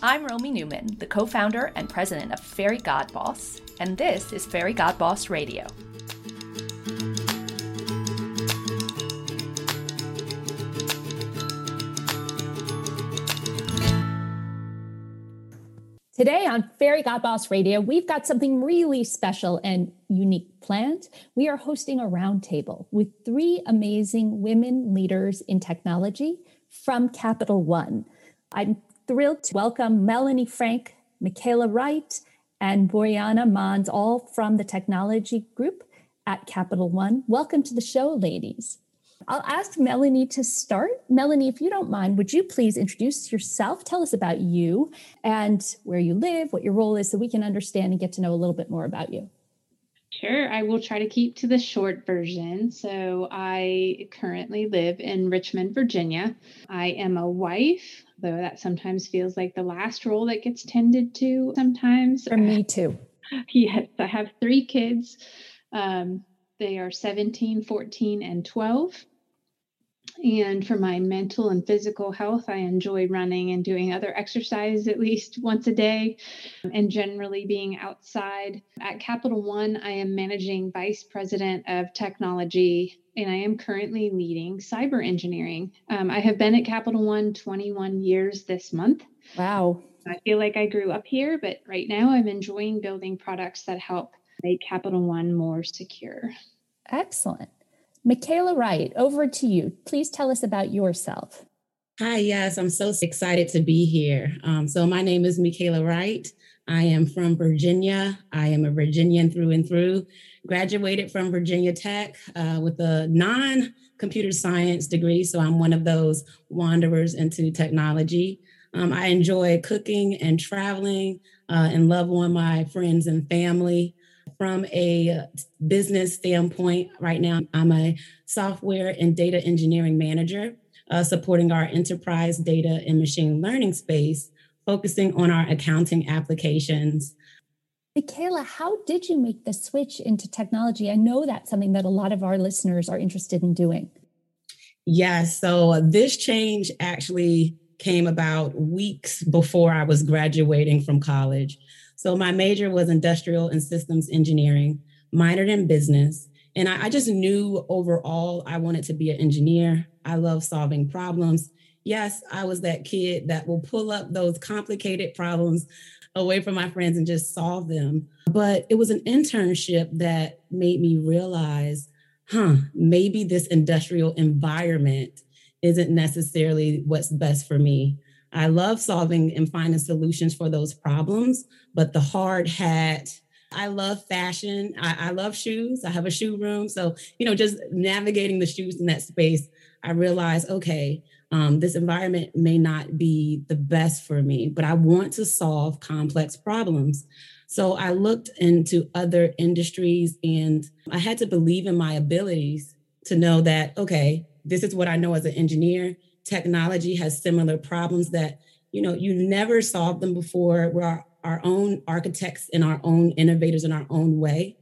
I'm Romy Newman, the co founder and president of Fairygodboss, and this is Fairygodboss Radio. Today on Fairygodboss Radio, we've got something really special and unique planned. We are hosting a roundtable with three amazing women leaders in technology from Capital One. I'm thrilled to welcome Melanie Frank, Mikela Wright, and Boryana Manz, all from the technology group at Capital One. Welcome to the show, ladies. I'll ask Melanie to start. Melanie, if you don't mind, would you please introduce yourself? Tell us about you and where you live, what your role is, so we can understand and get to know a little bit more about you. Sure, I will try to keep to the short version. So, I currently live in Richmond, Virginia. I am a wife, though that sometimes feels like the last role that gets tended to sometimes. For me too. Yes, I have three kids. Um, they are 17, 14, and 12. And for my mental and physical health, I enjoy running and doing other exercise at least once a day and generally being outside. At Capital One, I am managing vice president of technology and I am currently leading cyber engineering. Um, I have been at Capital One 21 years this month. Wow. I feel like I grew up here, but right now I'm enjoying building products that help make Capital One more secure. Excellent. Mikela Wright, over to you. Please tell us about yourself. Hi, yes, I'm so excited to be here. Um, so, my name is Mikela Wright. I am from Virginia. I am a Virginian through and through. Graduated from Virginia Tech uh, with a non computer science degree. So, I'm one of those wanderers into technology. Um, I enjoy cooking and traveling uh, and love on my friends and family from a business standpoint, right now, I'm a software and data engineering manager uh, supporting our enterprise data and machine learning space, focusing on our accounting applications. Mikela, how did you make the switch into technology? I know that's something that a lot of our listeners are interested in doing. Yes. So this change actually came about weeks before I was graduating from college. So my major was industrial and systems engineering, minored in business. And I, I just knew overall I wanted to be an engineer. I love solving problems. Yes, I was that kid that will pull up those complicated problems away from my friends and just solve them. But it was an internship that made me realize, huh, maybe this industrial environment isn't necessarily what's best for me. I love solving and finding solutions for those problems, but the hard hat, I love fashion. I, I, love shoes. I have a shoe room. So, you know, just navigating the shoes in that space, I realized, okay, um, this environment may not be the best for me, but I want to solve complex problems. So I looked into other industries and I had to believe in my abilities to know that, okay, this is what I know as an engineer technology has similar problems that you know you never solved them before. We're our, our own architects and our own innovators in our own way.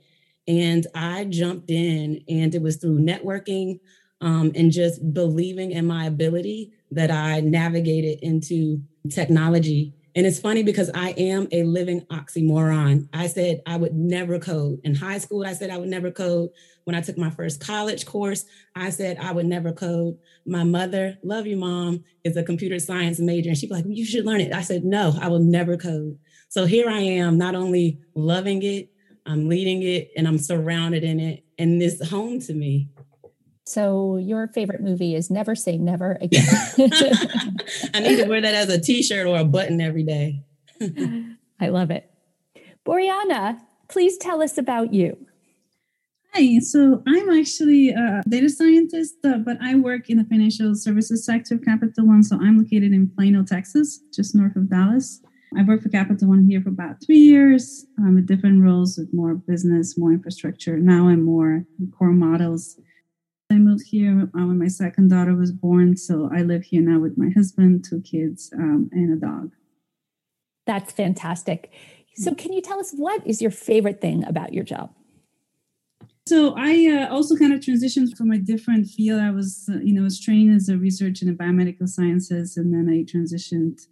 And i jumped in and it was through networking um, and just believing in my ability that i navigated into technology and it's funny because I am a living oxymoron. I said I would never code. In high school, I said I would never code. When I took my first college course, I said I would never code. My mother, love you, mom, is a computer science major. And she'd be like, you should learn it. I said, no, I will never code. So here I am, not only loving it, I'm leading it, and I'm surrounded in it. And this home to me. So your favorite movie is Never Say Never Again. I need to wear that as a t-shirt or a button every day. I love it. Boryana, please tell us about you. Hi, so I'm actually a data scientist, uh, but I work in the financial services sector of Capital One. So I'm located in Plano, Texas, just north of Dallas. I've worked for Capital One here for about three years um, with different roles with more business, more infrastructure. Now I'm more core models I moved here uh, when my second daughter was born. So I live here now with my husband, two kids, um, and a dog. That's fantastic. So, can you tell us what is your favorite thing about your job? So I uh, also kind of transitioned from a different field. I was, uh, you know, was trained as a researcher in biomedical sciences, and then I transitioned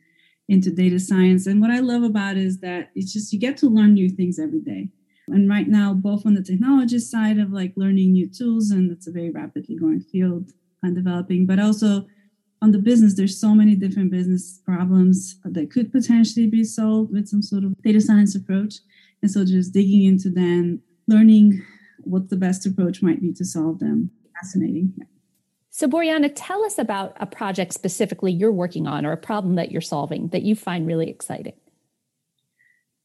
into data science. And what I love about it is that it's just you get to learn new things every day. And right now, both on the technology side of like learning new tools, and it's a very rapidly growing field and developing, but also on the business, there's so many different business problems that could potentially be solved with some sort of data science approach. And so just digging into then learning what the best approach might be to solve them. Fascinating. So, Boryana, tell us about a project specifically you're working on or a problem that you're solving that you find really exciting.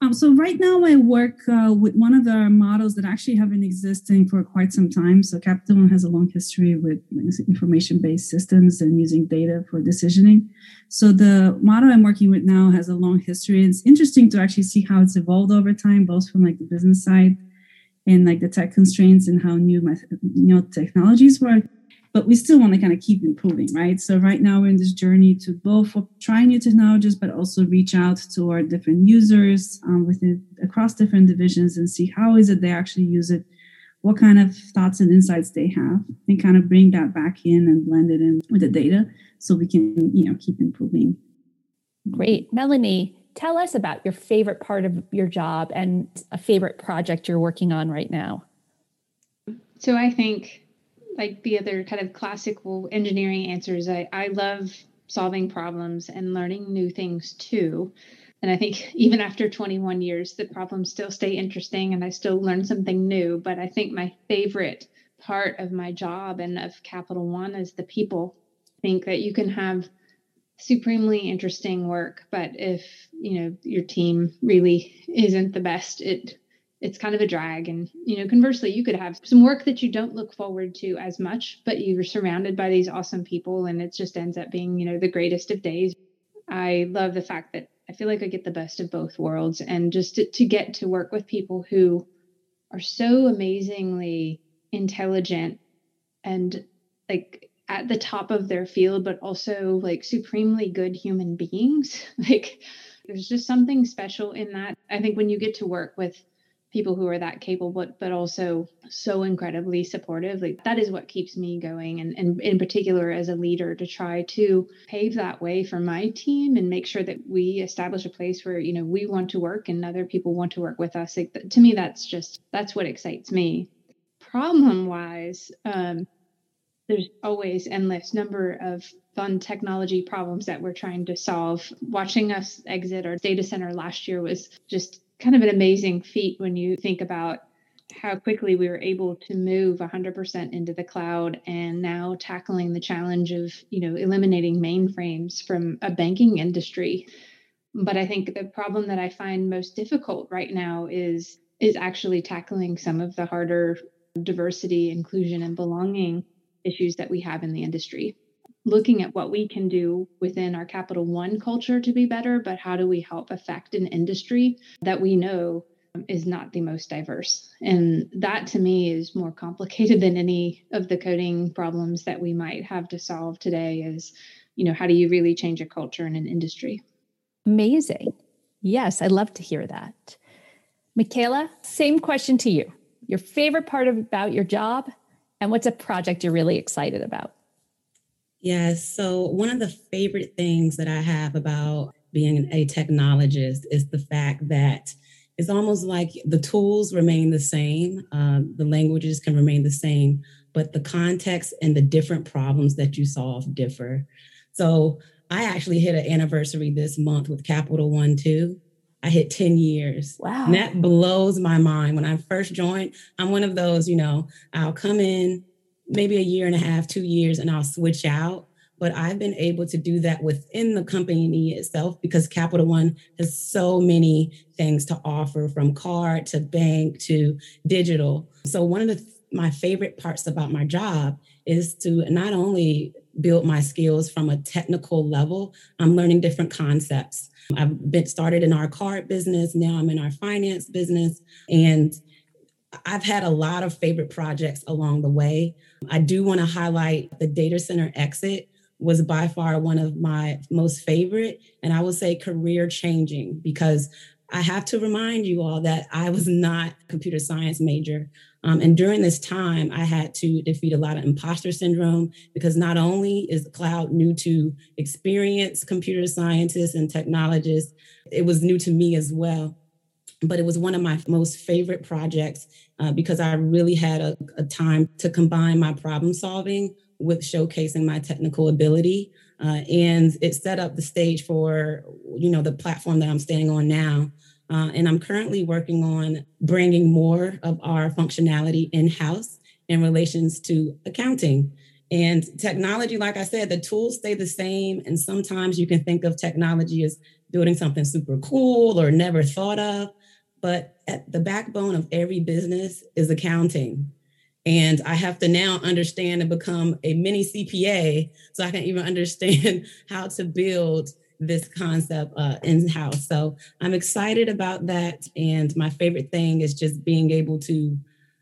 Um, so right now I work uh, with one of the models that actually have been existing for quite some time. So Capital One has a long history with information-based systems and using data for decisioning. So the model I'm working with now has a long history. It's interesting to actually see how it's evolved over time, both from like the business side and like the tech constraints and how new you know technologies work but we still want to kind of keep improving, right? So right now we're in this journey to both try new technologies, but also reach out to our different users um, within across different divisions and see how is it they actually use it, what kind of thoughts and insights they have, and kind of bring that back in and blend it in with the data so we can you know keep improving. Great, Melanie. Tell us about your favorite part of your job and a favorite project you're working on right now. So I think like the other kind of classical engineering answers, I, I love solving problems and learning new things too. And I think even after 21 years, the problems still stay interesting and I still learn something new. But I think my favorite part of my job and of Capital One is the people. I think that you can have supremely interesting work, but if you know your team really isn't the best, it it's kind of a drag. And, you know, conversely, you could have some work that you don't look forward to as much, but you're surrounded by these awesome people and it just ends up being, you know, the greatest of days. I love the fact that I feel like I get the best of both worlds and just to, to get to work with people who are so amazingly intelligent and like at the top of their field, but also like supremely good human beings. like, there's just something special in that. I think when you get to work with people who are that capable but, but also so incredibly supportive. Like that is what keeps me going and, and in particular as a leader to try to pave that way for my team and make sure that we establish a place where you know we want to work and other people want to work with us. Like, to me that's just that's what excites me. Problem wise um, there's always endless number of fun technology problems that we're trying to solve. Watching us exit our data center last year was just kind of an amazing feat when you think about how quickly we were able to move 100% into the cloud and now tackling the challenge of you know eliminating mainframes from a banking industry. But i think the problem that i find most difficult right now is is actually tackling some of the harder diversity inclusion and belonging issues that we have in the industry looking at what we can do within our Capital One culture to be better, but how do we help affect an industry that we know um, is not the most diverse? And that to me is more complicated than any of the coding problems that we might have to solve today is, you know, how do you really change a culture in an industry? Amazing. Yes, I love to hear that. Mikela, same question to you. Your favorite part of, about your job and what's a project you're really excited about? Yes. So, one of the favorite things that I have about being a technologist is the fact that it's almost like the tools remain the same, uh, the languages can remain the same, but the context and the different problems that you solve differ. So, I actually hit an anniversary this month with Capital One too. I hit 10 years. Wow. And that blows my mind. When I first joined, I'm one of those, you know, I'll come in, maybe a year and a half, two years, and I'll switch out. But I've been able to do that within the company itself because Capital One has so many things to offer from card to bank to digital. So, one of the my favorite parts about my job is to not only build my skills from a technical level, I'm learning different concepts. I've been started in our card business, now I'm in our finance business, and I've had a lot of favorite projects along the way. I do want to highlight the data center exit was by far one of my most favorite and I would say career changing because I have to remind you all that I was not a computer science major. Um, and during this time, I had to defeat a lot of imposter syndrome because not only is the cloud new to experienced computer scientists and technologists, it was new to me as well. But it was one of my most favorite projects uh, because I really had a, a time to combine my problem solving with showcasing my technical ability. Uh, and it set up the stage for, you know, the platform that I'm standing on now. Uh, and I'm currently working on bringing more of our functionality in house in relations to accounting. And technology, like I said, the tools stay the same. And sometimes you can think of technology as building something super cool or never thought of. But at the backbone of every business is accounting. And I have to now understand and become a mini CPA so I can even understand how to build this concept uh, in house. So I'm excited about that. And my favorite thing is just being able to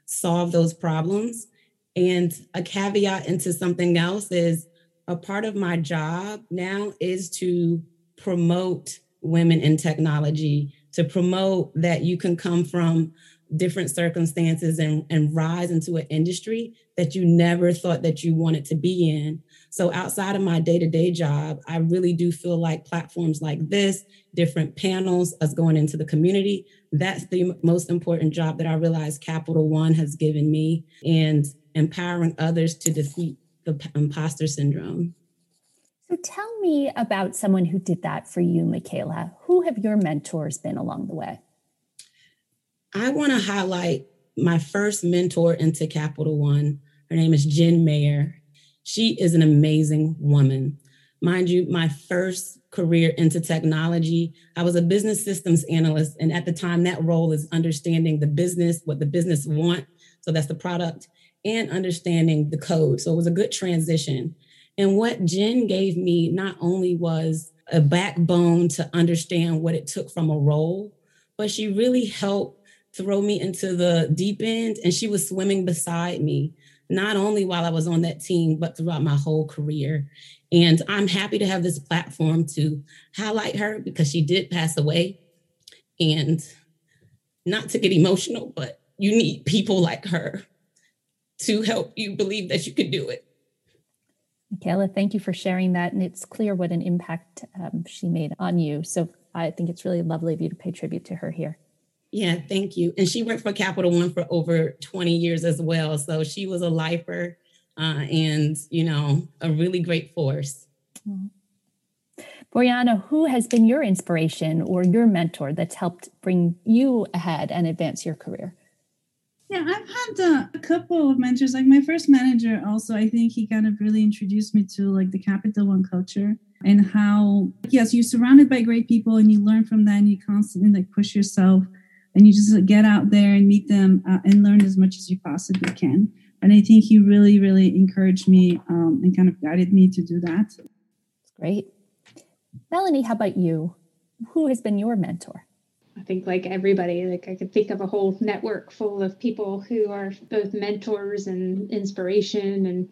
solve those problems. And a caveat into something else is a part of my job now is to promote women in technology, to promote that you can come from different circumstances and, and rise into an industry that you never thought that you wanted to be in so outside of my day-to-day job, I really do feel like platforms like this, different panels, us going into the community, that's the most important job that I realize Capital One has given me and empowering others to defeat the imposter syndrome. So tell me about someone who did that for you, Mikela. Who have your mentors been along the way? I want to highlight my first mentor into Capital One. Her name is Jen Mayer. She is an amazing woman. Mind you, my first career into technology, I was a business systems analyst. And at the time, that role is understanding the business, what the business want. So that's the product and understanding the code. So it was a good transition. And what Jen gave me not only was a backbone to understand what it took from a role, but she really helped throw me into the deep end and she was swimming beside me not only while I was on that team, but throughout my whole career. And I'm happy to have this platform to highlight her because she did pass away. And not to get emotional, but you need people like her to help you believe that you can do it. Mikela, thank you for sharing that. And it's clear what an impact um, she made on you. So I think it's really lovely of you to pay tribute to her here. Yeah, thank you. And she worked for Capital One for over 20 years as well. So she was a lifer uh, and, you know, a really great force. Mm-hmm. Boryana, who has been your inspiration or your mentor that's helped bring you ahead and advance your career? Yeah, I've had uh, a couple of mentors. Like my first manager, also, I think he kind of really introduced me to like the Capital One culture and how, yes, you're surrounded by great people and you learn from that and you constantly like push yourself and you just get out there and meet them uh, and learn as much as you possibly can. And I think he really, really encouraged me um, and kind of guided me to do that. Great. Melanie, how about you? Who has been your mentor? I think like everybody, like I could think of a whole network full of people who are both mentors and inspiration and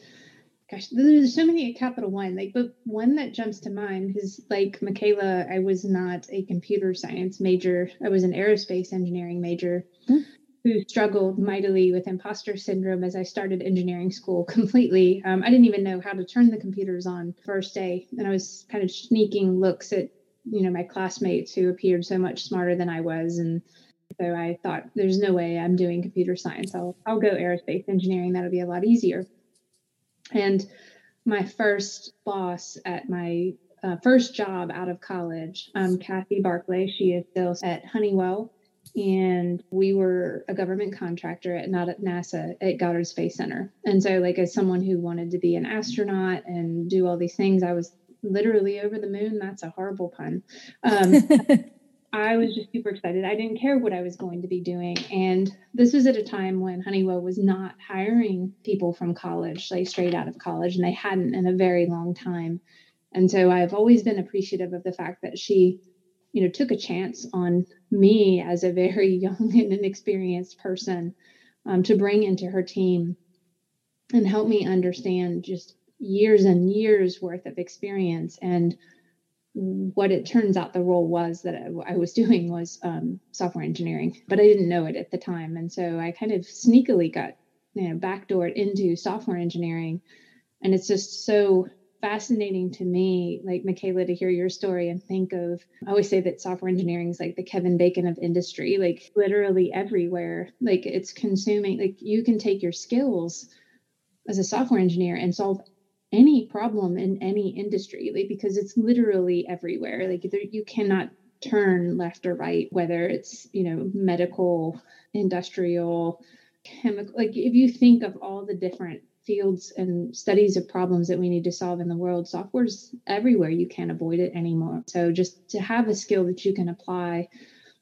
gosh, there's so many at Capital One. Like, but one that jumps to mind is like Mikela. I was not a computer science major. I was an aerospace engineering major. Mm-hmm. Who struggled mightily with imposter syndrome as I started engineering school completely. Um, I didn't even know how to turn the computers on first day, and I was kind of sneaking looks at you know my classmates who appeared so much smarter than I was, and so I thought, there's no way I'm doing computer science. I'll I'll go aerospace engineering. That'll be a lot easier. And my first boss at my uh, first job out of college, um, Kathy Barclay, she is still at Honeywell. And we were a government contractor at not at NASA at Goddard Space Center. And so, like, as someone who wanted to be an astronaut and do all these things, I was literally over the moon. That's a horrible pun. Um, I was just super excited. I didn't care what I was going to be doing. And this was at a time when Honeywell was not hiring people from college, like straight out of college, and they hadn't in a very long time. And so I've always been appreciative of the fact that she, you know, took a chance on me as a very young and inexperienced person um, to bring into her team and help me understand just years and years worth of experience and what it turns out the role was that I, was doing was um, software engineering, but I didn't know it at the time. And so I kind of sneakily got, you know, backdoored into software engineering. And it's just so fascinating to me, like Mikela, to hear your story and think of. I always say that software engineering is like the Kevin Bacon of industry, like literally everywhere. Like it's consuming, like you can take your skills as a software engineer and solve any problem in any industry like, because it's literally everywhere. Like there, you cannot turn left or right whether it's you know medical industrial chemical like if you think of all the different fields and studies of problems that we need to solve in the world software's everywhere. You can't avoid it anymore. So just to have a skill that you can apply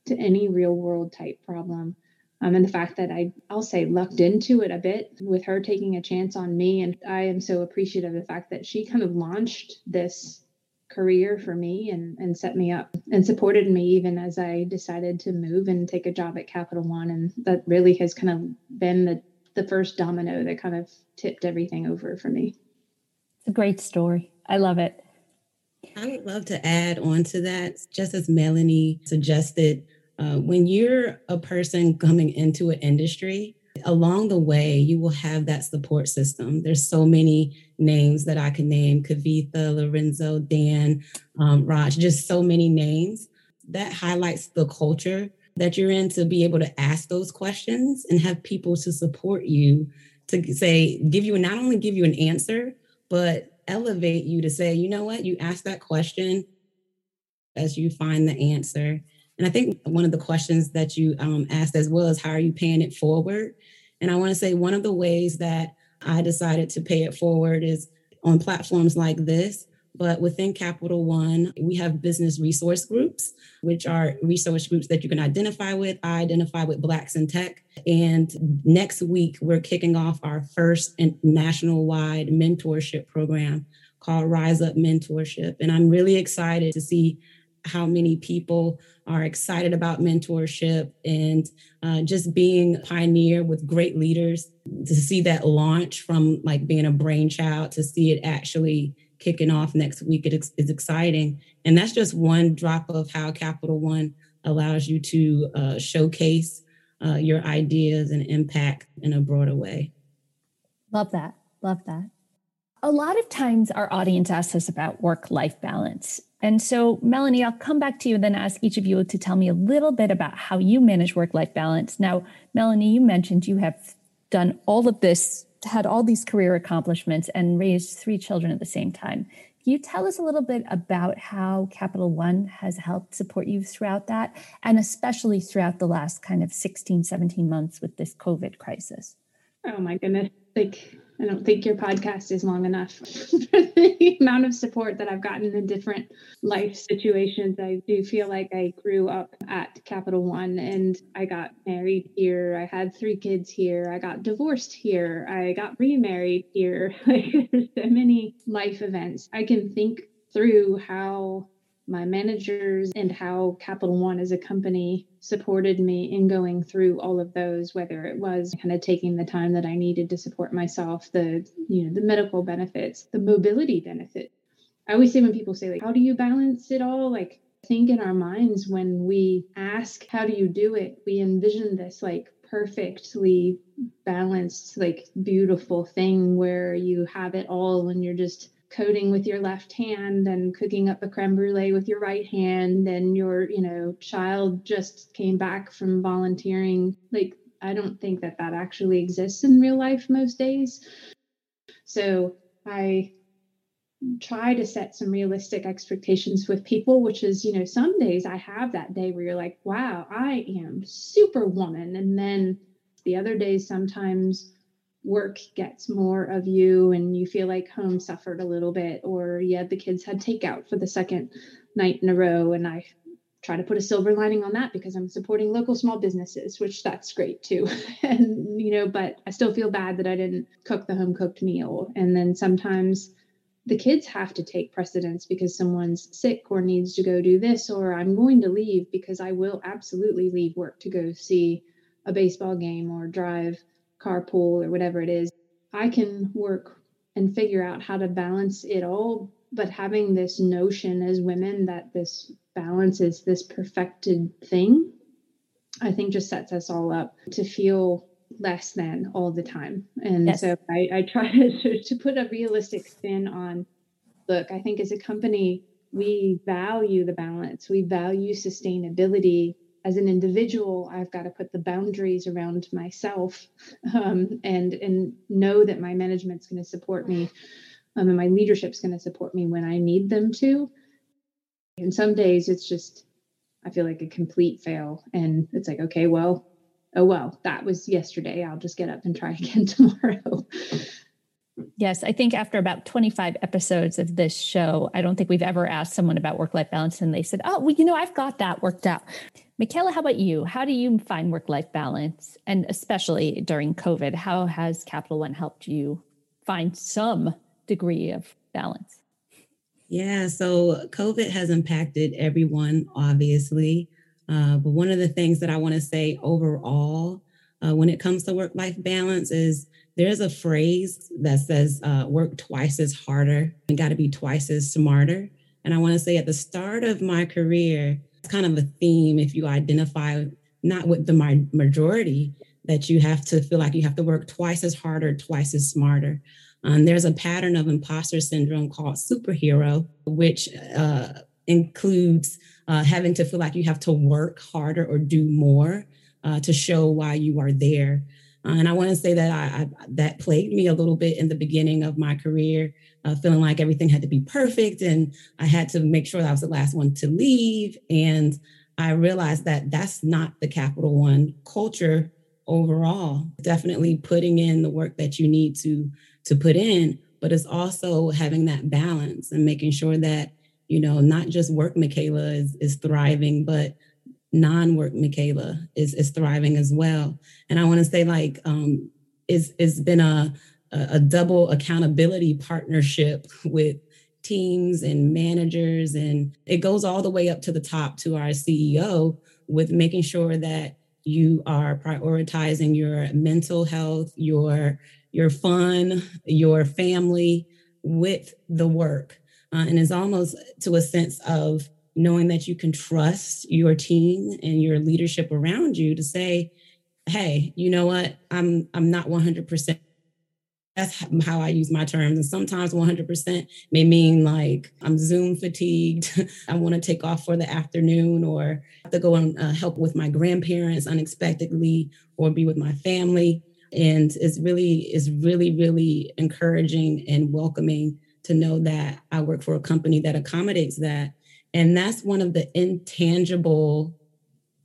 to any real world type problem um, and the fact that I, I'll say, lucked into it a bit with her taking a chance on me. And I am so appreciative of the fact that she kind of launched this career for me and, and set me up and supported me even as I decided to move and take a job at Capital One. And that really has kind of been the, the first domino that kind of tipped everything over for me. It's a great story. I love it. I would love to add on to that, just as Melanie suggested, uh, when you're a person coming into an industry, along the way, you will have that support system. There's so many names that I can name Kavitha, Lorenzo, Dan, um, Raj, just so many names. That highlights the culture that you're in to be able to ask those questions and have people to support you to say, give you, not only give you an answer, but elevate you to say, you know what, you ask that question as you find the answer and I think one of the questions that you um, asked as well is how are you paying it forward? And I want to say one of the ways that I decided to pay it forward is on platforms like this. But within Capital One, we have business resource groups, which are resource groups that you can identify with. I identify with Blacks in Tech. And next week, we're kicking off our first national wide mentorship program called Rise Up Mentorship. And I'm really excited to see how many people are excited about mentorship and uh, just being pioneer with great leaders to see that launch from like being a brainchild to see it actually kicking off next week. It is exciting. And that's just one drop of how capital one allows you to uh, showcase uh, your ideas and impact in a broader way. Love that. Love that a lot of times our audience asks us about work life balance and so, Melanie, I'll come back to you and then ask each of you to tell me a little bit about how you manage work life balance. Now, Melanie, you mentioned you have done all of this, had all these career accomplishments, and raised three children at the same time. Can you tell us a little bit about how Capital One has helped support you throughout that, and especially throughout the last kind of 16, 17 months with this COVID crisis? Oh my goodness. Like I don't think your podcast is long enough for the amount of support that I've gotten in different life situations. I do feel like I grew up at Capital One and I got married here. I had three kids here. I got divorced here. I got remarried here. Like there's so many life events. I can think through how my managers and how Capital One as a company supported me in going through all of those, whether it was kind of taking the time that I needed to support myself, the you know the medical benefits, the mobility benefit. I always say when people say like, how do you balance it all? Like think in our minds when we ask, how do you do it? We envision this like perfectly balanced, like beautiful thing where you have it all and you're just coding with your left hand and cooking up a creme brulee with your right hand and your you know child just came back from volunteering. Like i don't think that that actually exists in real life most days. So i try to set some realistic expectations with people which is you know some days i have that day where you're like wow i am superwoman. And then the other days sometimes work gets more of you and you feel like home suffered a little bit or yeah the kids had takeout for the second night in a row and i try to put a silver lining on that because i'm supporting local small businesses which that's great too. And you know but i still feel bad that i didn't cook the home cooked meal. And then sometimes the kids have to take precedence because someone's sick or needs to go do this or i'm going to leave because i will absolutely leave work to go see a baseball game or drive carpool or whatever it is, I can work and figure out how to balance it all but having this notion as women that this balance is this perfected thing, I think just sets us all up to feel less than all the time. And yes. so I, I try to, to put a realistic spin on look, I think as a company, we value the balance, we value sustainability. As an individual, I've got to put the boundaries around myself um, and and know that my management's going to support me um, and my leadership's going to support me when I need them to. And some days it's just, I feel like a complete fail. And it's like, okay, well, oh, well, that was yesterday. I'll just get up and try again tomorrow. Yes, I think after about 25 episodes of this show, I don't think we've ever asked someone about work life balance and they said, oh, well, you know, I've got that worked out. Mikela, how about you? How do you find work life balance? And especially during COVID, how has Capital One helped you find some degree of balance? Yeah, so COVID has impacted everyone, obviously. Uh, but one of the things that I want to say overall uh, when it comes to work life balance is there's a phrase that says uh, work twice as harder and got to be twice as smarter. And I want to say at the start of my career, it's kind of a theme if you identify not with the majority, that you have to feel like you have to work twice as harder, twice as smarter. Um, there's a pattern of imposter syndrome called superhero, which uh, includes uh, having to feel like you have to work harder or do more uh, to show why you are there. Uh, and I want to say that I, I, that plagued me a little bit in the beginning of my career, uh, feeling like everything had to be perfect and I had to make sure that I was the last one to leave. And I realized that that's not the Capital One culture overall. Definitely putting in the work that you need to to put in, but it's also having that balance and making sure that, you know, not just work Mikela is, is thriving, but non-work Mikela is, is thriving as well. And I want to say like, um, it's, it's been a, a double accountability partnership with teams and managers. And it goes all the way up to the top to our CEO with making sure that you are prioritizing your mental health, your your fun, your family with the work. Uh, and it's almost to a sense of knowing that you can trust your team and your leadership around you to say, hey, you know what? I'm I'm not 100% that's how I use my terms. And sometimes 100% may mean like I'm Zoom fatigued. I want to take off for the afternoon or have to go and uh, help with my grandparents unexpectedly or be with my family and it's really is really really encouraging and welcoming to know that i work for a company that accommodates that and that's one of the intangible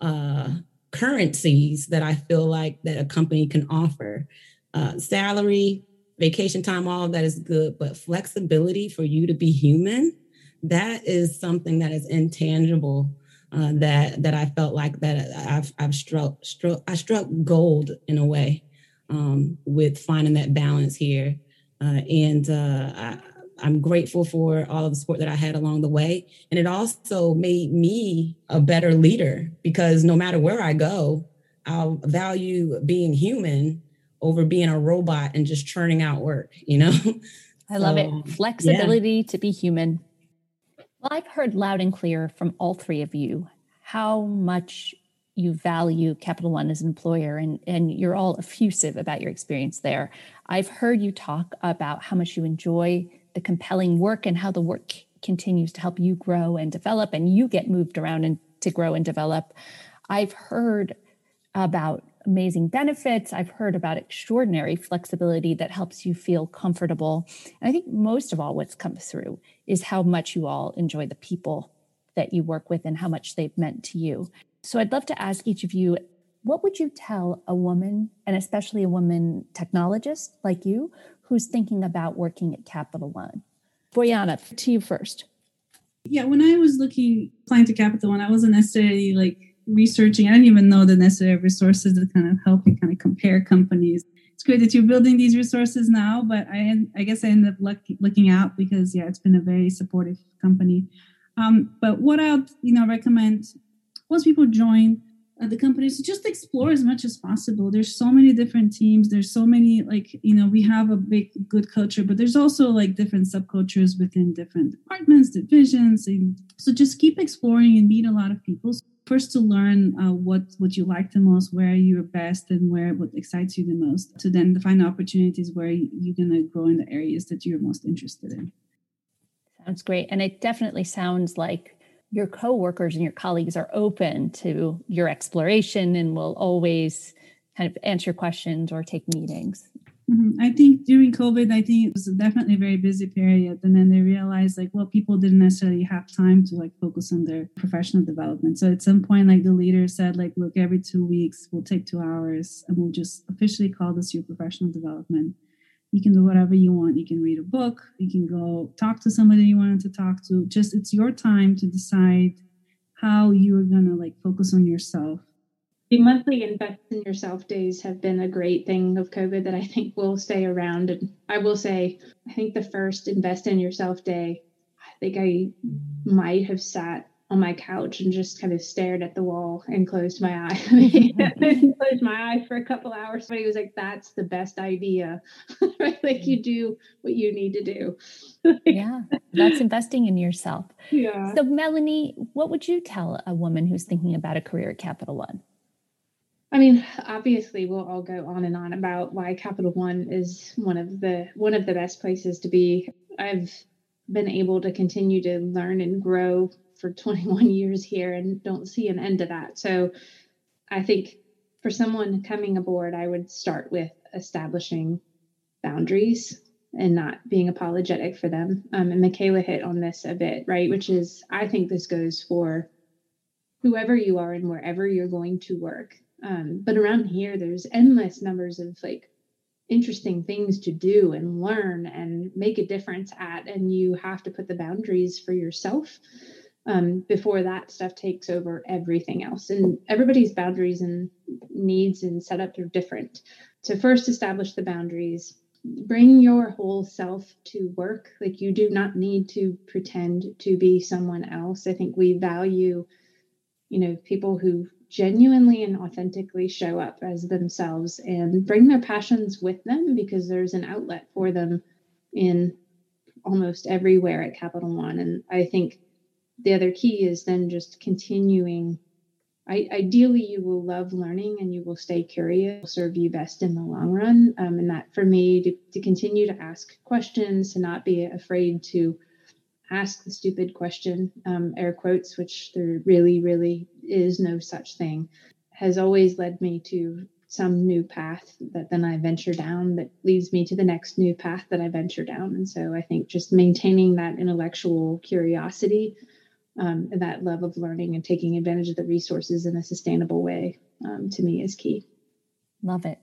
uh, currencies that i feel like that a company can offer uh, salary vacation time all of that is good but flexibility for you to be human that is something that is intangible uh, that that I felt like that I've I've struck struck I struck gold in a way um, with finding that balance here. Uh, and uh, I, I'm grateful for all of the support that I had along the way. And it also made me a better leader because no matter where I go, I'll value being human over being a robot and just churning out work, you know? I so, love it. Flexibility yeah. to be human. Well, I've heard loud and clear from all three of you how much you value Capital One as an employer and, and you're all effusive about your experience there. I've heard you talk about how much you enjoy the compelling work and how the work continues to help you grow and develop and you get moved around and to grow and develop. I've heard about amazing benefits. I've heard about extraordinary flexibility that helps you feel comfortable. And I think most of all, what's come through is how much you all enjoy the people that you work with and how much they've meant to you. So I'd love to ask each of you what would you tell a woman, and especially a woman technologist like you, who's thinking about working at Capital One? Boryana, to you first. Yeah, when I was looking, applying to Capital One, I wasn't necessarily like researching. I didn't even know the necessary resources to kind of help you kind of compare companies. It's great that you're building these resources now, but I, I guess I ended up look, looking out because yeah, it's been a very supportive company. Um, but what I'll you know recommend once people join, the company so just explore as much as possible. There's so many different teams. There's so many like you know we have a big good culture but there's also like different subcultures within different departments divisions and so just keep exploring and meet a lot of people. First to learn uh, what what you like the most where you're best and where what excites you the most to then find opportunities where you're going to grow in the areas that you're most interested in. Sounds great and it definitely sounds like your coworkers and your colleagues are open to your exploration and will always kind of answer questions or take meetings Mm-hmm. I think during COVID, I think it was definitely a very busy period. And then they realized like, well, people didn't necessarily have time to like focus on their professional development. So at some point, like the leader said, like, look, every two weeks, we'll take two hours and we'll just officially call this your professional development. You can do whatever you want. You can read a book. You can go talk to somebody you wanted to talk to. Just it's your time to decide how you're gonna like focus on yourself the monthly invest in yourself days have been a great thing of COVID that I think will stay around. And I will say, I think the first invest in yourself day, I think I might have sat on my couch and just kind of stared at the wall and closed my eye. closed my eye for a couple hours. Somebody was like, "That's the best idea." right? Like you do what you need to do. yeah, that's investing in yourself. Yeah. So, Melanie, what would you tell a woman who's thinking about a career at Capital One? I mean, obviously, we'll all go on and on about why Capital One is one of the one of the best places to be. I've been able to continue to learn and grow for 21 years here, and don't see an end to that. So, I think for someone coming aboard, I would start with establishing boundaries and not being apologetic for them. Um, and Mikela hit on this a bit, right? Which is, I think this goes for whoever you are and wherever you're going to work um, but around here, there's endless numbers of like interesting things to do and learn and make a difference at. And you have to put the boundaries for yourself um, before that stuff takes over everything else. And everybody's boundaries and needs and setup are different. To first establish the boundaries, bring your whole self to work. Like you do not need to pretend to be someone else. I think we value, you know, people who genuinely and authentically show up as themselves and bring their passions with them because there's an outlet for them in almost everywhere at Capital One. And I think the other key is then just continuing. I, ideally, you will love learning and you will stay curious, will serve you best in the long run. Um, and that for me, to, to continue to ask questions, to not be afraid to ask the stupid question, um, air quotes, which there really, really is no such thing, has always led me to some new path that then I venture down that leads me to the next new path that I venture down. And so I think just maintaining that intellectual curiosity um, and that love of learning and taking advantage of the resources in a sustainable way um, to me is key. Love it.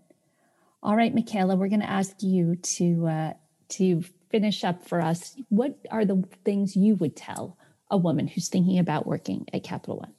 All right, Mikela, we're going to ask you to uh, to finish up for us. What are the things you would tell a woman who's thinking about working at Capital One?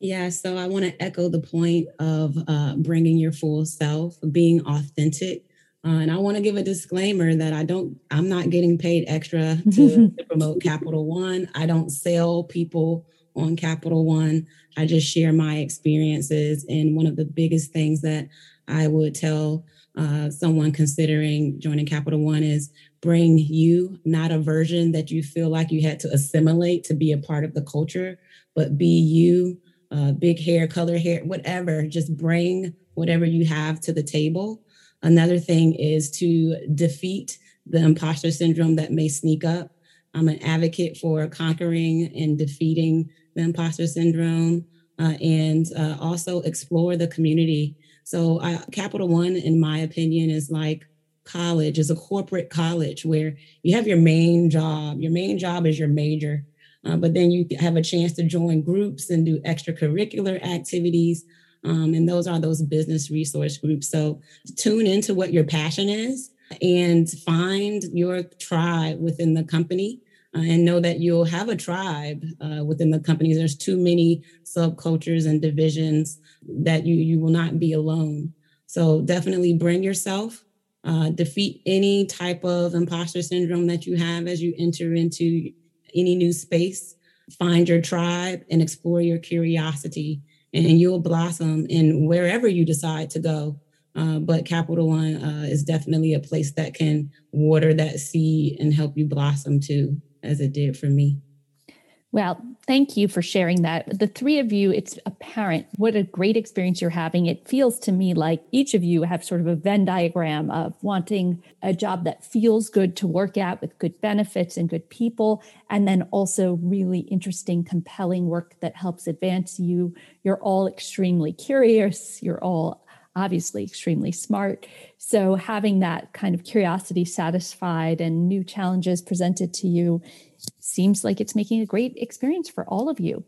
Yeah, so I want to echo the point of uh, bringing your full self, being authentic. Uh, and I want to give a disclaimer that I don't, I'm not getting paid extra to, to promote Capital One. I don't sell people on Capital One. I just share my experiences. And one of the biggest things that I would tell uh, someone considering joining Capital One is bring you, not a version that you feel like you had to assimilate to be a part of the culture, but be you, uh, big hair, color hair, whatever. Just bring whatever you have to the table. Another thing is to defeat the imposter syndrome that may sneak up. I'm an advocate for conquering and defeating the imposter syndrome uh, and uh, also explore the community so Capital One, in my opinion, is like college, is a corporate college where you have your main job. Your main job is your major, uh, but then you have a chance to join groups and do extracurricular activities. Um, and those are those business resource groups. So tune into what your passion is and find your tribe within the company uh, and know that you'll have a tribe uh, within the companies. There's too many subcultures and divisions that you you will not be alone. So definitely bring yourself, uh, defeat any type of imposter syndrome that you have as you enter into any new space. Find your tribe and explore your curiosity and you'll blossom in wherever you decide to go. Uh, but Capital One uh, is definitely a place that can water that seed and help you blossom too, as it did for me. Well, thank you for sharing that. The three of you, it's apparent what a great experience you're having. It feels to me like each of you have sort of a Venn diagram of wanting a job that feels good to work at with good benefits and good people, and then also really interesting, compelling work that helps advance you. You're all extremely curious. You're all obviously extremely smart. So having that kind of curiosity satisfied and new challenges presented to you seems like it's making a great experience for all of you.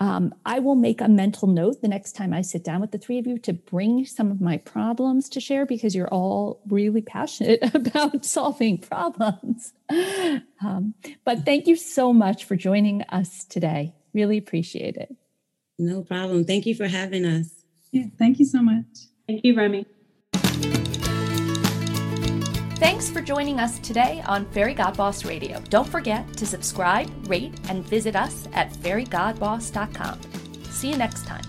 Um, I will make a mental note the next time I sit down with the three of you to bring some of my problems to share because you're all really passionate about solving problems. Um, but thank you so much for joining us today. Really appreciate it. No problem. Thank you for having us. Yeah, thank you so much. Thank you, Remy. Thanks for joining us today on Fairygodboss Radio. Don't forget to subscribe, rate, and visit us at fairygodboss.com. See you next time.